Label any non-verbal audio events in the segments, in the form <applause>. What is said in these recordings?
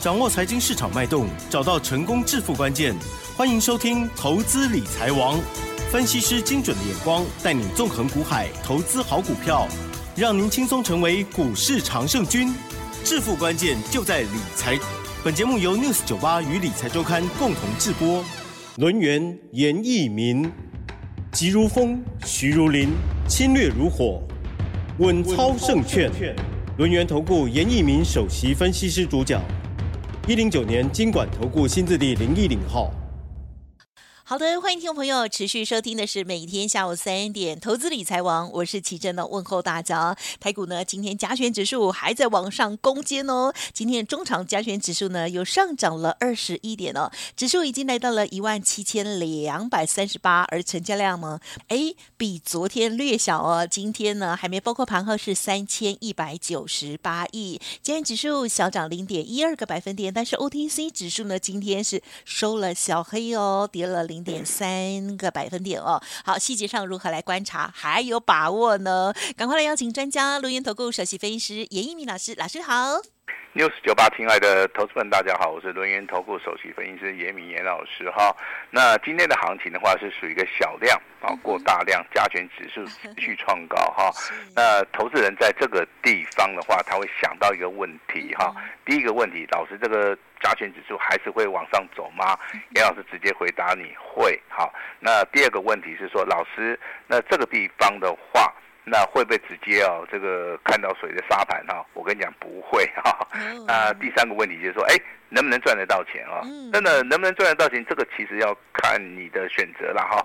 掌握财经市场脉动，找到成功致富关键。欢迎收听《投资理财王》，分析师精准的眼光，带你纵横股海，投资好股票，让您轻松成为股市常胜军。致富关键就在理财。本节目由 News 九八与理财周刊共同制播。轮源严一民，急如风，徐如林，侵略如火，稳操胜券。轮源投顾严一民首席分析师主讲，一零九年金管投顾新字第零一零号。好的，欢迎听众朋友持续收听的是每天下午三点投资理财王，我是琦蓁的问候大家。台股呢，今天加权指数还在往上攻坚哦。今天中场加权指数呢又上涨了二十一点哦，指数已经来到了一万七千两百三十八，而成交量呢，哎，比昨天略小哦。今天呢还没包括盘后是三千一百九十八亿，加权指数小涨零点一二个百分点，但是 OTC 指数呢今天是收了小黑哦，跌了零。零点三个百分点哦，好，细节上如何来观察，还有把握呢？赶快来邀请专家，录音投顾首席分析师严一鸣老师，老师好。News 九八，亲爱的投资们，大家好，我是轮源投顾首席分析师严一民严老师哈。那今天的行情的话，是属于一个小量啊过大量，加权指数 <laughs> 持续创高哈。那投资人在这个地方的话，他会想到一个问题哈。第一个问题，老师，这个加权指数还是会往上走吗？严老师直接回答你会好。那第二个问题是说，老师，那这个地方的话。那会不会直接哦？这个看到水的沙盘哈？我跟你讲不会哈。那第三个问题就是说，哎，能不能赚得到钱啊？真的能不能赚得到钱？这个其实要看你的选择了哈。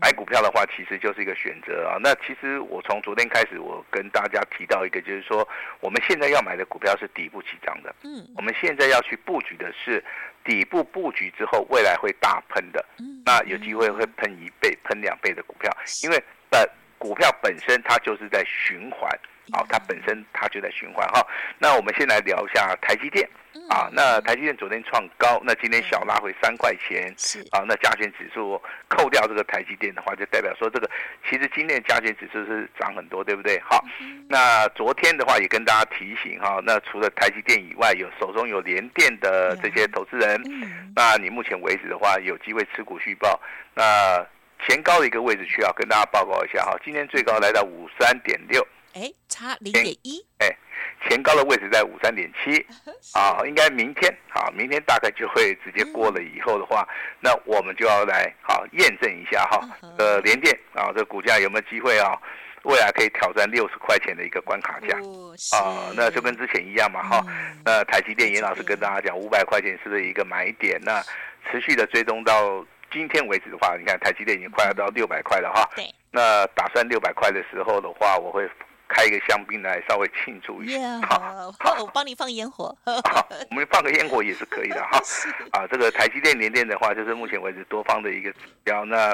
买股票的话，其实就是一个选择啊。那其实我从昨天开始，我跟大家提到一个，就是说我们现在要买的股票是底部起涨的。嗯。我们现在要去布局的是底部布局之后，未来会大喷的。那有机会会喷一倍、喷两倍的股票，因为的。股票本身它就是在循环，啊，它本身它就在循环哈。那我们先来聊一下台积电，啊，那台积电昨天创高，那今天小拉回三块钱，啊，那加权指数扣掉这个台积电的话，就代表说这个其实今天加权指数是涨很多，对不对？好，那昨天的话也跟大家提醒哈，那除了台积电以外，有手中有联电的这些投资人，那你目前为止的话有机会持股续报，那。前高的一个位置需要跟大家报告一下哈，今天最高来到五三点六，哎，差零点一，哎，前高的位置在五三点七，<laughs> 啊，应该明天啊，明天大概就会直接过了以后的话，那我们就要来好验证一下哈，呃，联电啊，这股价有没有机会啊，未来可以挑战六十块钱的一个关卡价。啊，那就跟之前一样嘛哈，那台积电严老师跟大家讲五百块钱是不是一个买点，那持续的追踪到。今天为止的话，你看台积电已经快要到六百块了哈。对。那打算六百块的时候的话，我会开一个香槟来稍微庆祝一下。好，好，<laughs> 我帮你放烟火。我们放个烟火也是可以的哈。<laughs> 啊，这个台积电联电的话，就是目前为止多方的一个指标。那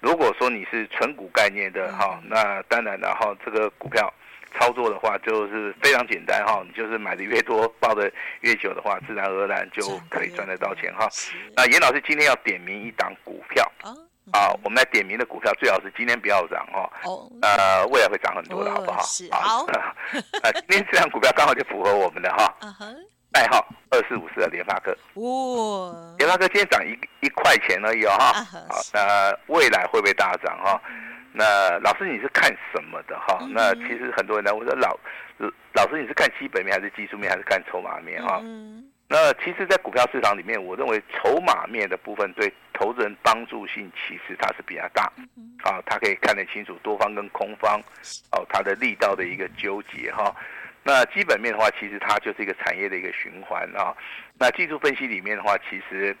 如果说你是纯股概念的哈，那当然了哈，这个股票。操作的话就是非常简单哈，你就是买的越多，抱的越久的话，自然而然就可以赚得到钱哈。那严老师今天要点名一档股票啊，我们来点名的股票最好是今天不要涨哈，呃，未来会涨很多的好不好？好。啊，<laughs> 今天这档股票刚好就符合我们的哈，<laughs> 代号二四五四的联发科。哇，联发科今天涨一一块钱而已哦哈。好，那未来会不会大涨哈？那老师你是看什么的哈？那其实很多人呢，我说老老师你是看基本面还是技术面还是看筹码面哈？那其实，在股票市场里面，我认为筹码面的部分对投资人帮助性其实它是比较大，啊，它可以看得清楚多方跟空方哦，它的力道的一个纠结哈。那基本面的话，其实它就是一个产业的一个循环啊。那技术分析里面的话，其实。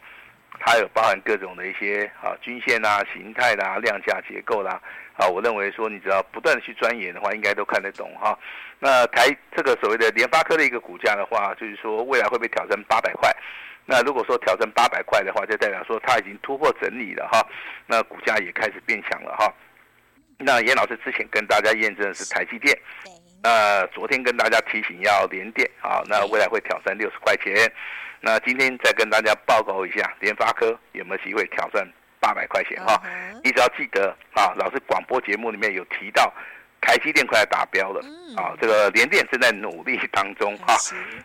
它有包含各种的一些啊均线啊、形态啦、啊、量价结构啦，啊，我认为说你只要不断的去钻研的话，应该都看得懂哈。那台这个所谓的联发科的一个股价的话，就是说未来会不会挑战八百块？那如果说挑战八百块的话，就代表说它已经突破整理了哈。那股价也开始变强了哈。那严老师之前跟大家验证的是台积电，那昨天跟大家提醒要联电啊，那未来会挑战六十块钱。那今天再跟大家报告一下，联发科有没有机会挑战八百块钱哈？你只要记得啊，老师广播节目里面有提到，台积电快要达标了啊，这个联电正在努力当中哈。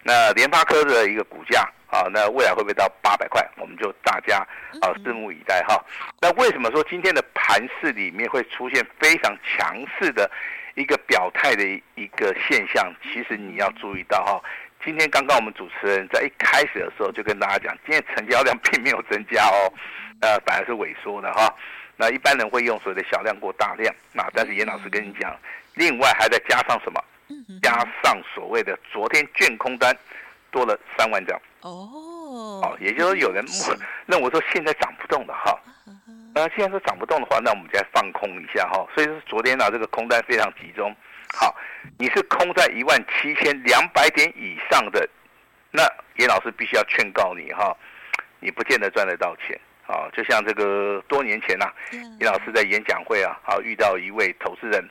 那联发科的一个股价啊，那未来会不会到八百块？我们就大家啊拭目以待哈。那为什么说今天的盘势里面会出现非常强势的一个表态的一个现象？其实你要注意到哈，今天刚刚我们主持人在一开始的时候就跟大家讲，今天成交量并没有增加哦，呃，反而是萎缩的哈。那一般人会用所谓的小量过大量，那但是严老师跟你讲，另外还在加上什么？加上所谓的昨天券空单多了三万张哦，哦，也就是说有人认为说现在涨不动了哈，那既然说涨不动的话，那我们再放空一下哈。所以说昨天呢，这个空单非常集中。好，你是空在一万七千两百点以上的，那严老师必须要劝告你哈，你不见得赚得到钱啊。就像这个多年前呐，严老师在演讲会啊，好遇到一位投资人。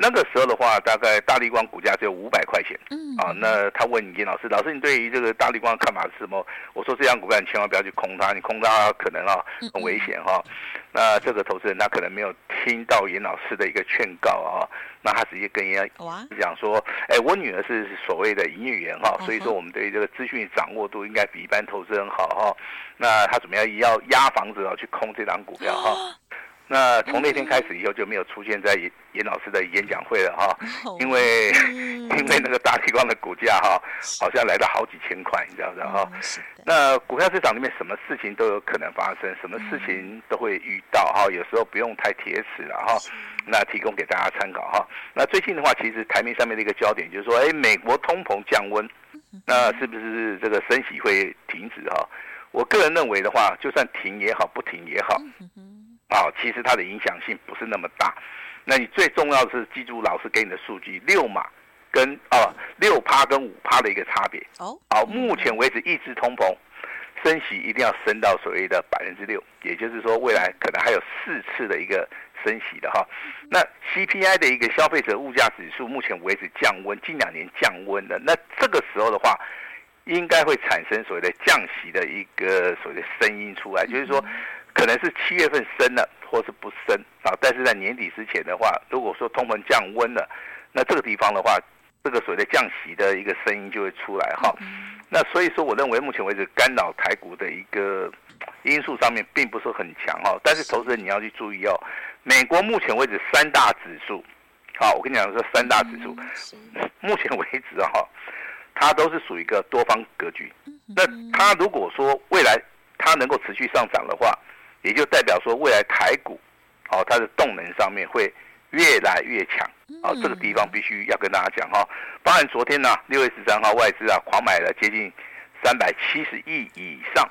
那个时候的话，大概大立光股价只有五百块钱。嗯，啊，那他问严老师，老师你对于这个大立光的看法是什么？我说这张股票你千万不要去空它，你空它可能啊很危险哈。那这个投资人他可能没有听到严老师的一个劝告啊，那他直接跟人家讲说，哎，我女儿是所谓的营业员哈，所以说我们对于这个资讯掌握度应该比一般投资人好哈。那他怎么样要压房子啊去空这张股票哈？那从那天开始以后就没有出现在严严老师的演讲会了哈，因为 <laughs> 因为那个大立光的股价哈，好像来了好几千块，你知道不知道哈？那股票市场里面什么事情都有可能发生，什么事情都会遇到哈，有时候不用太铁齿了哈。那提供给大家参考哈。那最近的话，其实台面上面的一个焦点就是说，哎，美国通膨降温，那是不是这个升息会停止哈？我个人认为的话，就算停也好，不停也好。啊、哦，其实它的影响性不是那么大。那你最重要的是记住老师给你的数据，六码跟啊六趴跟五趴的一个差别。哦，好，目前为止抑制通膨，升息一定要升到所谓的百分之六，也就是说未来可能还有四次的一个升息的哈。那 CPI 的一个消费者物价指数目前为止降温，近两年降温的，那这个时候的话，应该会产生所谓的降息的一个所谓的声音出来，就是说。可能是七月份升了，或是不升啊？但是在年底之前的话，如果说通膨降温了，那这个地方的话，这个所谓的降息的一个声音就会出来哈。那所以说，我认为目前为止干扰台股的一个因素上面并不是很强哈。但是投资人你要去注意哦，美国目前为止三大指数，好，我跟你讲说三大指数，目前为止哈，它都是属于一个多方格局。那它如果说未来它能够持续上涨的话，也就代表说，未来台股，哦，它的动能上面会越来越强，哦，这个地方必须要跟大家讲哈。当然昨天呢，六月十三号外资啊狂买了接近三百七十亿以上，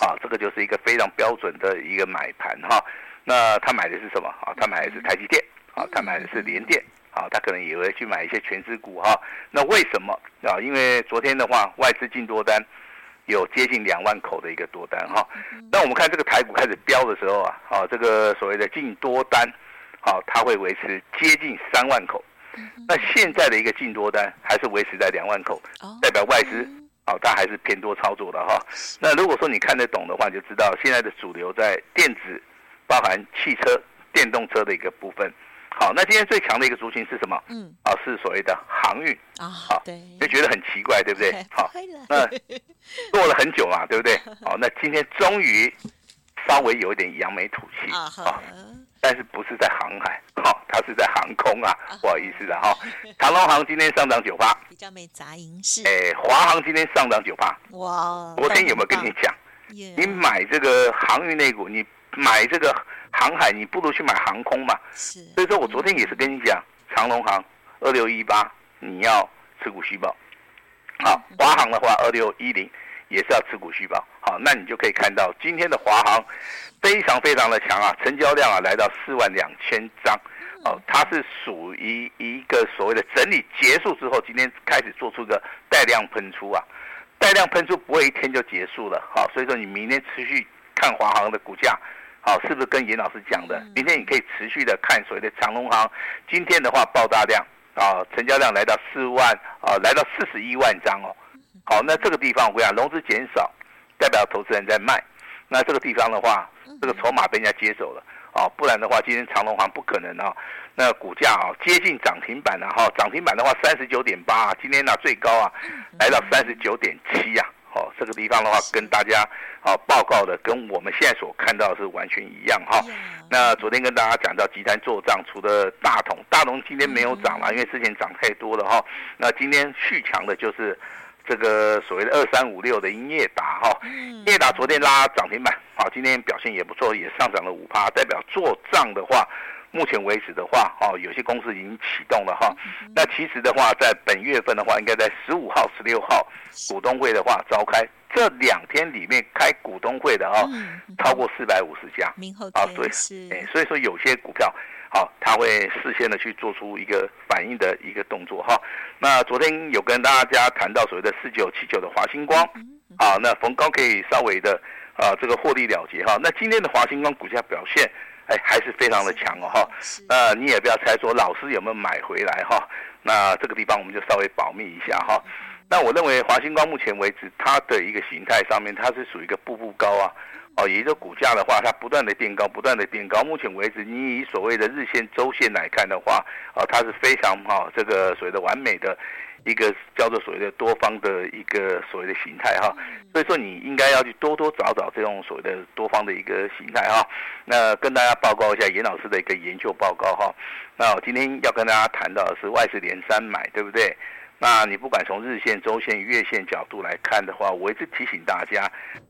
啊，这个就是一个非常标准的一个买盘哈。那他买的是什么？啊，他买的是台积电，啊，他买的是联电，啊，他可能也会去买一些全资股哈。那为什么啊？因为昨天的话，外资进多单。有接近两万口的一个多单哈，那我们看这个台股开始飙的时候啊，啊，这个所谓的净多单，好，它会维持接近三万口。那现在的一个净多单还是维持在两万口，代表外资，好，它还是偏多操作的哈。那如果说你看得懂的话，你就知道现在的主流在电子，包含汽车、电动车的一个部分。好，那今天最强的一个族群是什么？嗯，啊，是所谓的航运啊。好，对，就觉得很奇怪，对不对？<laughs> 好，那 <laughs> 做了很久嘛，对不对？<laughs> 好，那今天终于稍微有一点扬眉吐气啊，但是不是在航海，好，它是在航空啊，不好意思的哈。长龙航今天上涨九八，比较没杂音是。哎，华航今天上涨九八，哇，昨天有没有跟你讲？你买这个航运类股，你买这个。航海，你不如去买航空嘛。是，所以说我昨天也是跟你讲，长龙航二六一八，你要持股续报。好，华航的话二六一零也是要持股续报。好，那你就可以看到今天的华航非常非常的强啊，成交量啊来到四万两千张。哦，它是属于一个所谓的整理结束之后，今天开始做出个带量喷出啊，带量喷出不会一天就结束了。好，所以说你明天持续看华航的股价。好，是不是跟严老师讲的？明天你可以持续的看所谓的长隆行，今天的话爆大量啊，成交量来到四万啊，来到四十一万张哦。好，那这个地方我跟你讲，融资减少，代表投资人在卖。那这个地方的话，这个筹码被人家接走了啊，不然的话，今天长隆行不可能啊。那股价啊接近涨停板了哈，涨停板的话三十九点八，今天呢最高啊来到三十九点七呀。哦，这个地方的话跟大家啊报告的跟我们现在所看到的是完全一样哈。那昨天跟大家讲到集团做账，除了大同，大同今天没有涨了，因为之前涨太多了哈。那今天续强的就是这个所谓的二三五六的英业达哈，英业达昨天拉涨停板，好，今天表现也不错，也上涨了五趴，代表做账的话。目前为止的话，哦，有些公司已经启动了哈。那其实的话，在本月份的话，应该在十五号、十六号股东会的话召开，这两天里面开股东会的啊，超过四百五十家。啊，对，哎，所以说有些股票，好，它会事先的去做出一个反应的一个动作哈。那昨天有跟大家谈到所谓的四九七九的华星光，啊，那逢高可以稍微的啊这个获利了结哈。那今天的华星光股价表现。哎，还是非常的强哦哈，那你也不要猜说老师有没有买回来哈，那这个地方我们就稍微保密一下哈。那我认为华星光目前为止它的一个形态上面，它是属于一个步步高啊，哦，也就是股价的话，它不断的垫高，不断的垫高。目前为止，你以所谓的日线、周线来看的话，啊，它是非常哈这个所谓的完美的。一个叫做所谓的多方的一个所谓的形态哈，所以说你应该要去多多找找这种所谓的多方的一个形态哈。那跟大家报告一下严老师的一个研究报告哈。那我今天要跟大家谈到的是外资连三买，对不对？那你不管从日线、周线、月线角度来看的话，我一直提醒大家，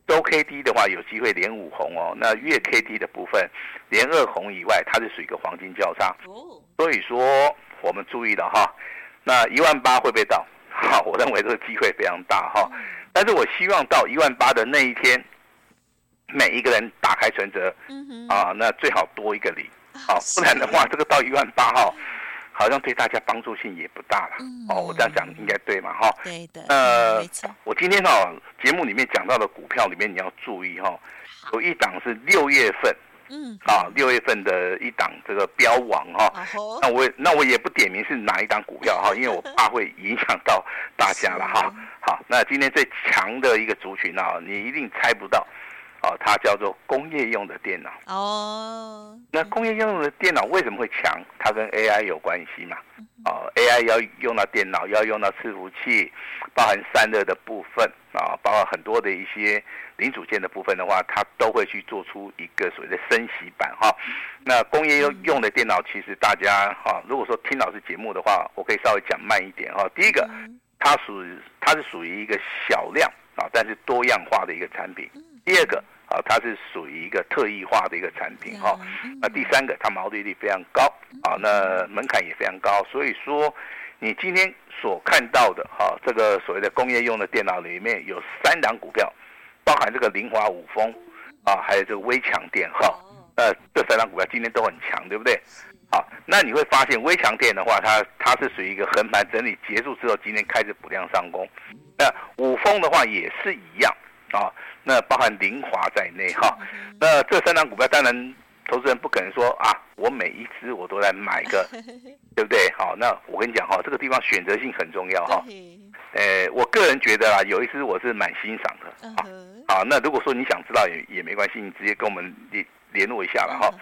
周 K D 的话有机会连五红哦。那月 K D 的部分连二红以外，它是属于一个黄金交叉。所以说我们注意了哈。那一万八会不会到？好，我认为这个机会非常大哈。但是我希望到一万八的那一天，每一个人打开存折，啊，那最好多一个零，好，不然的话，这个到一万八哈，好像对大家帮助性也不大了。哦，我这样讲应该对嘛哈？对的。呃，我今天哦节目里面讲到的股票里面，你要注意哈，有一档是六月份。嗯，啊，六月份的一档这个标王哈，那我那我也不点名是哪一档股票哈，<laughs> 因为我怕会影响到大家了哈。好，那今天最强的一个族群啊，你一定猜不到，哦，它叫做工业用的电脑哦。那工业用的电脑为什么会强？它跟 AI 有关系嘛？哦，AI 要用到电脑，要用到伺服器，包含散热的部分啊，包括很多的一些。零组件的部分的话，它都会去做出一个所谓的升级版哈。那工业用用的电脑，其实大家哈，如果说听老师节目的话，我可以稍微讲慢一点哈。第一个，它属于它是属于一个小量啊，但是多样化的一个产品。第二个啊，它是属于一个特异化的一个产品哈。那第三个，它毛利率非常高啊，那门槛也非常高。所以说，你今天所看到的哈，这个所谓的工业用的电脑里面有三档股票。包含这个凌华五丰啊，还有这个微强电哈，呃，这三档股票今天都很强，对不对？好，那你会发现微强电的话，它它是属于一个横盘整理结束之后，今天开始补量上攻。那五丰的话也是一样啊，那包含凌华在内哈。那这三档股票，当然投资人不可能说啊，我每一只我都来买个，<laughs> 对不对？好，那我跟你讲哈，这个地方选择性很重要哈。呃，我个人觉得啊，有一支我是蛮欣赏的啊。好，那如果说你想知道也也没关系，你直接跟我们联联络一下了哈。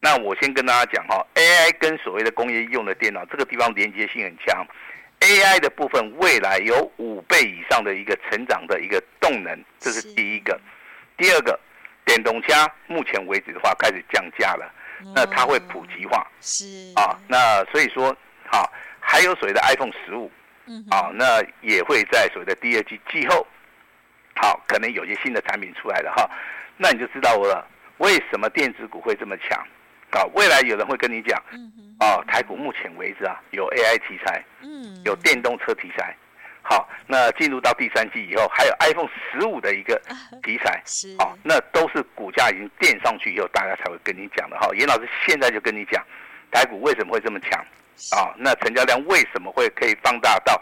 那我先跟大家讲哈，AI 跟所谓的工业用的电脑这个地方连接性很强，AI 的部分未来有五倍以上的一个成长的一个动能，这是第一个。第二个，电动车目前为止的话开始降价了，那它会普及化，是啊，那所以说好，还有所谓的 iPhone 十五。啊，那也会在所谓的第二季季后，好，可能有些新的产品出来了哈，那你就知道我了，为什么电子股会这么强？啊，未来有人会跟你讲，啊，台股目前为止啊，有 AI 题材，嗯，有电动车题材，好，那进入到第三季以后，还有 iPhone 十五的一个 <laughs> 题材，是，啊，那都是股价已经垫上去以后，大家才会跟你讲的。哈。严老师现在就跟你讲，台股为什么会这么强？啊，那成交量为什么会可以放大到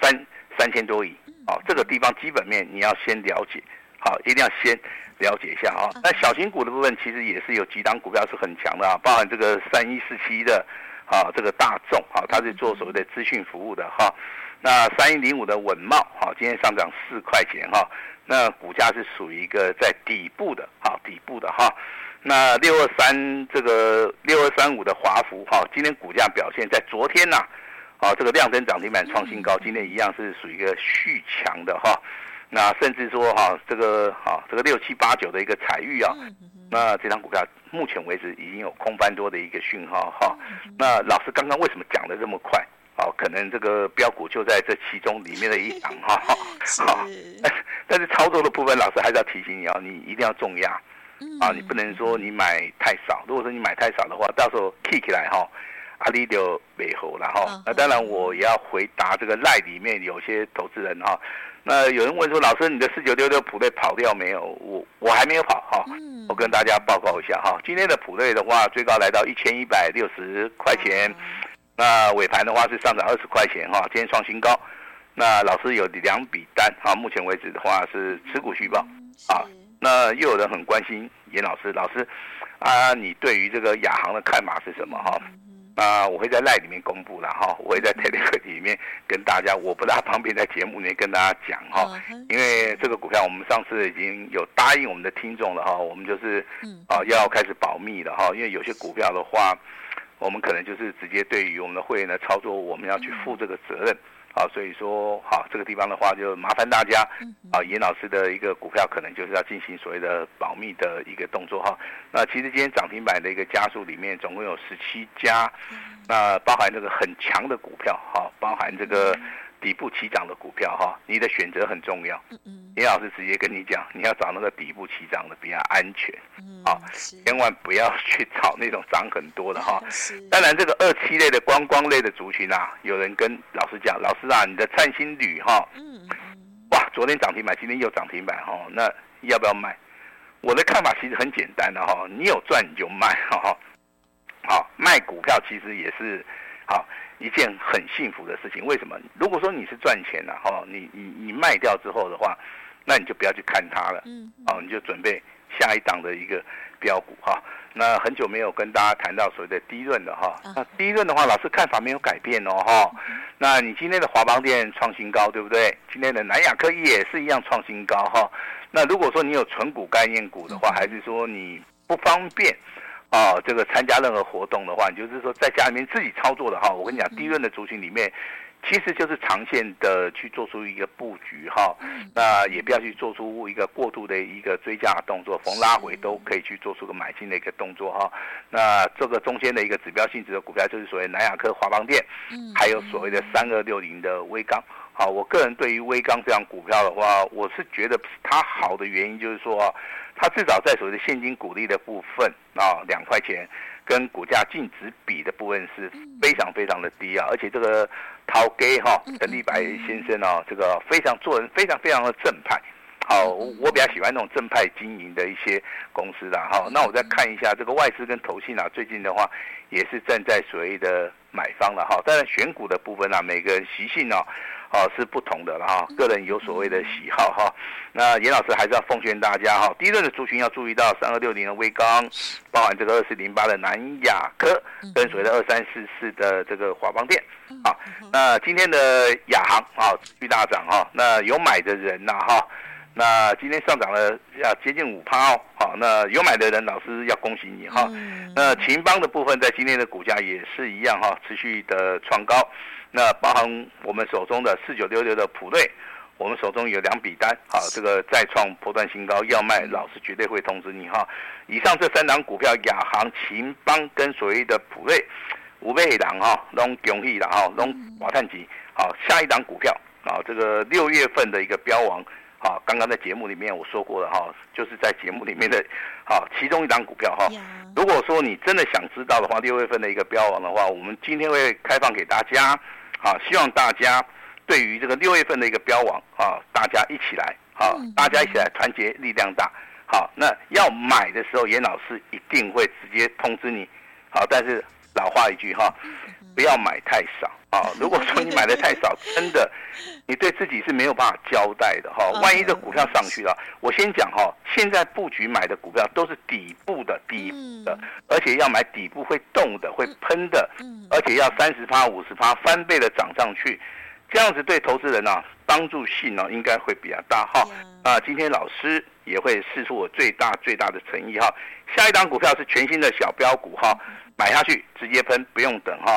三三千多亿？哦，这个地方基本面你要先了解，好，一定要先了解一下啊。那小型股的部分其实也是有几档股票是很强的啊，包含这个三一四七的啊，这个大众啊，它是做所谓的资讯服务的哈。那三一零五的稳懋哈，今天上涨四块钱哈，那股价是属于一个在底部的，哈，底部的哈。那六二三这个六二三五的华孚哈，今天股价表现在昨天呐，啊这个亮灯涨停板创新高，今天一样是属于一个续强的哈。那甚至说哈，这个哈这个六七八九的一个彩玉啊，那这张股票目前为止已经有空翻多的一个讯号哈。那老师刚刚为什么讲的这么快？哦，可能这个标股就在这其中里面的一档哈。<laughs> 好，<laughs> 但是操作的部分，老师还是要提醒你哦，你一定要重压啊，你不能说你买太少。如果说你买太少的话，到时候 K 起来哈。阿里就美猴了哈，那当然我也要回答这个赖里面有些投资人哈，那有人问说，老师你的四九六六普瑞跑掉没有？我我还没有跑哈，我跟大家报告一下哈，今天的普瑞的话最高来到一千一百六十块钱，那尾盘的话是上涨二十块钱哈，今天创新高，那老师有两笔单哈，目前为止的话是持股续报啊，那又有人很关心严老师，老师啊，你对于这个亚航的看法是什么哈？啊，我会在 LINE 里面公布了哈，我会在 Telegram 里面跟大家，我不大方便在节目里面跟大家讲哈，因为这个股票我们上次已经有答应我们的听众了哈，我们就是啊要开始保密了哈，因为有些股票的话，我们可能就是直接对于我们的会员的操作，我们要去负这个责任。啊，所以说，好，这个地方的话，就麻烦大家，啊，严老师的一个股票可能就是要进行所谓的保密的一个动作哈。那其实今天涨停板的一个家数里面，总共有十七家，那包含这个很强的股票哈，包含这个。底部起涨的股票哈，你的选择很重要。嗯嗯，严老师直接跟你讲，你要找那个底部起涨的比较安全。嗯，好，千万不要去找那种涨很多的哈。当然，这个二七类的观光类的族群啊，有人跟老师讲，老师啊，你的灿星旅哈，嗯，哇，昨天涨停板，今天又涨停板哈，那要不要卖？我的看法其实很简单的哈，你有赚你就卖哈。好，卖股票其实也是好。一件很幸福的事情，为什么？如果说你是赚钱了哈，你你你卖掉之后的话，那你就不要去看它了，嗯，哦，你就准备下一档的一个标股哈。那很久没有跟大家谈到所谓的低润的哈，那低润的话，老师看法没有改变哦哈。那你今天的华邦电创新高，对不对？今天的南亚科也是一样创新高哈。那如果说你有纯股概念股的话，还是说你不方便？啊，这个参加任何活动的话，你就是说在家里面自己操作的哈，我跟你讲，低润的族群里面，其实就是长线的去做出一个布局哈，那也不要去做出一个过度的一个追加的动作，逢拉回都可以去做出个买进的一个动作哈。那这个中间的一个指标性质的股票，就是所谓南亚科、华邦电，还有所谓的三二六零的威刚。好，我个人对于威刚这样股票的话，我是觉得它好的原因就是说。它至少在所谓的现金股利的部分啊，两块钱，跟股价净值比的部分是非常非常的低啊，而且这个陶给哈陈立白先生啊，这个非常做人非常非常的正派，好，我比较喜欢那种正派经营的一些公司的哈。那我再看一下这个外资跟投信啊，最近的话也是站在所谓的买方了哈。当然选股的部分啊，每个人习性啊。哦，是不同的了哈，个人有所谓的喜好哈。那严老师还是要奉劝大家哈，第一轮的族群要注意到三二六零的微刚，包含这个二四零八的南亚科，跟随的二三四四的这个华邦电。啊，那今天的亚航啊，继续大涨哈。那有买的人呐哈，那今天上涨了要接近五趴哦。好，那有买的人，老师要恭喜你哈。那秦邦的部分在今天的股价也是一样哈，持续的创高。那包含我们手中的四九六六的普瑞，我们手中有两笔单，好，这个再创波段新高，要卖，老师绝对会通知你哈。以上这三档股票，亚航、秦邦跟所谓的普瑞，五倍档哈，拢恭喜了哈，拢华碳级，好，下一档股票啊，这个六月份的一个标王，好，刚刚在节目里面我说过了哈，就是在节目里面的，好，其中一档股票哈。如果说你真的想知道的话，六月份的一个标王的话，我们今天会开放给大家。好，希望大家对于这个六月份的一个标王啊，大家一起来，好，大家一起来，团结力量大。好，那要买的时候，严老师一定会直接通知你。好，但是老话一句哈，不要买太少。啊，如果说你买的太少，<laughs> 真的，你对自己是没有办法交代的哈。万一这股票上去了，我先讲哈，现在布局买的股票都是底部的、底部的，而且要买底部会动的、会喷的，而且要三十趴、五十趴翻倍的涨上去，这样子对投资人呢帮助性呢应该会比较大哈。啊，今天老师也会试出我最大最大的诚意哈。下一档股票是全新的小标股哈。买下去直接喷，不用等哈。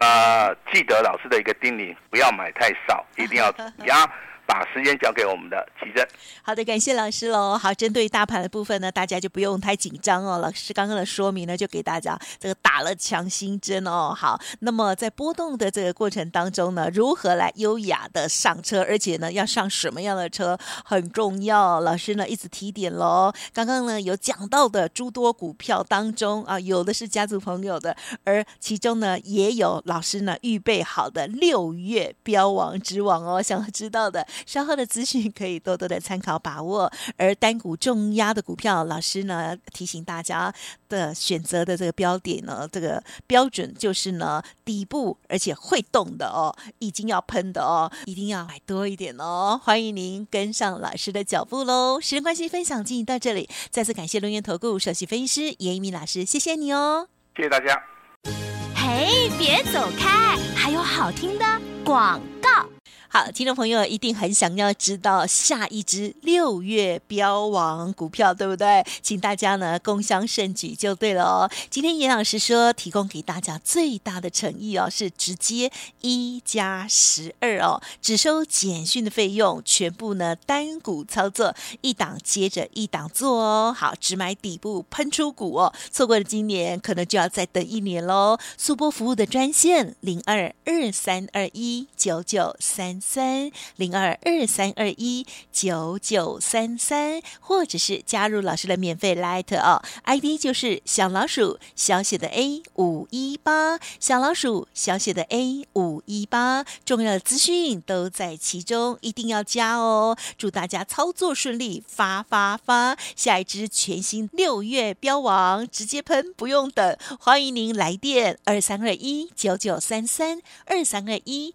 啊、呃，记得老师的一个叮咛，不要买太少，一定要压，<laughs> 把时间交给我们的琦蓁。好的，感谢老师喽。好，针对大盘的部分呢，大家就不用太紧张哦。老师刚刚的说明呢，就给大家这个打了强心针哦。好，那么在波动的这个过程当中呢，如何来优雅的上车，而且呢，要上什么样的车很重要。老师呢一直提点喽。刚刚呢有讲到的诸多股票当中啊，有的是家族朋友的，而其中呢也有老师呢预备好的六月标王之王哦。想要知道的。稍后的资讯可以多多的参考把握，而单股重压的股票，老师呢提醒大家的选择的这个标点呢，这个标准就是呢底部而且会动的哦，已经要喷的哦，一定要买多一点哦。欢迎您跟上老师的脚步喽！时间关系，分享进行到这里，再次感谢龙源投顾首席分析师严一鸣老师，谢谢你哦，谢谢大家。嘿，别走开，还有好听的广告。好，听众朋友一定很想要知道下一支六月标王股票，对不对？请大家呢共襄盛举就对了哦。今天严老师说，提供给大家最大的诚意哦，是直接一加十二哦，只收简讯的费用，全部呢单股操作，一档接着一档做哦。好，只买底部喷出股哦，错过了今年，可能就要再等一年喽。速播服务的专线零二二三二一九九三。三零二二三二一九九三三，或者是加入老师的免费 Line 哦，ID 就是小老鼠小写的 A 五一八，小老鼠小写的 A 五一八，重要的资讯都在其中，一定要加哦！祝大家操作顺利，发发发！下一支全新六月标王直接喷，不用等，欢迎您来电二三二一九九三三二三二一。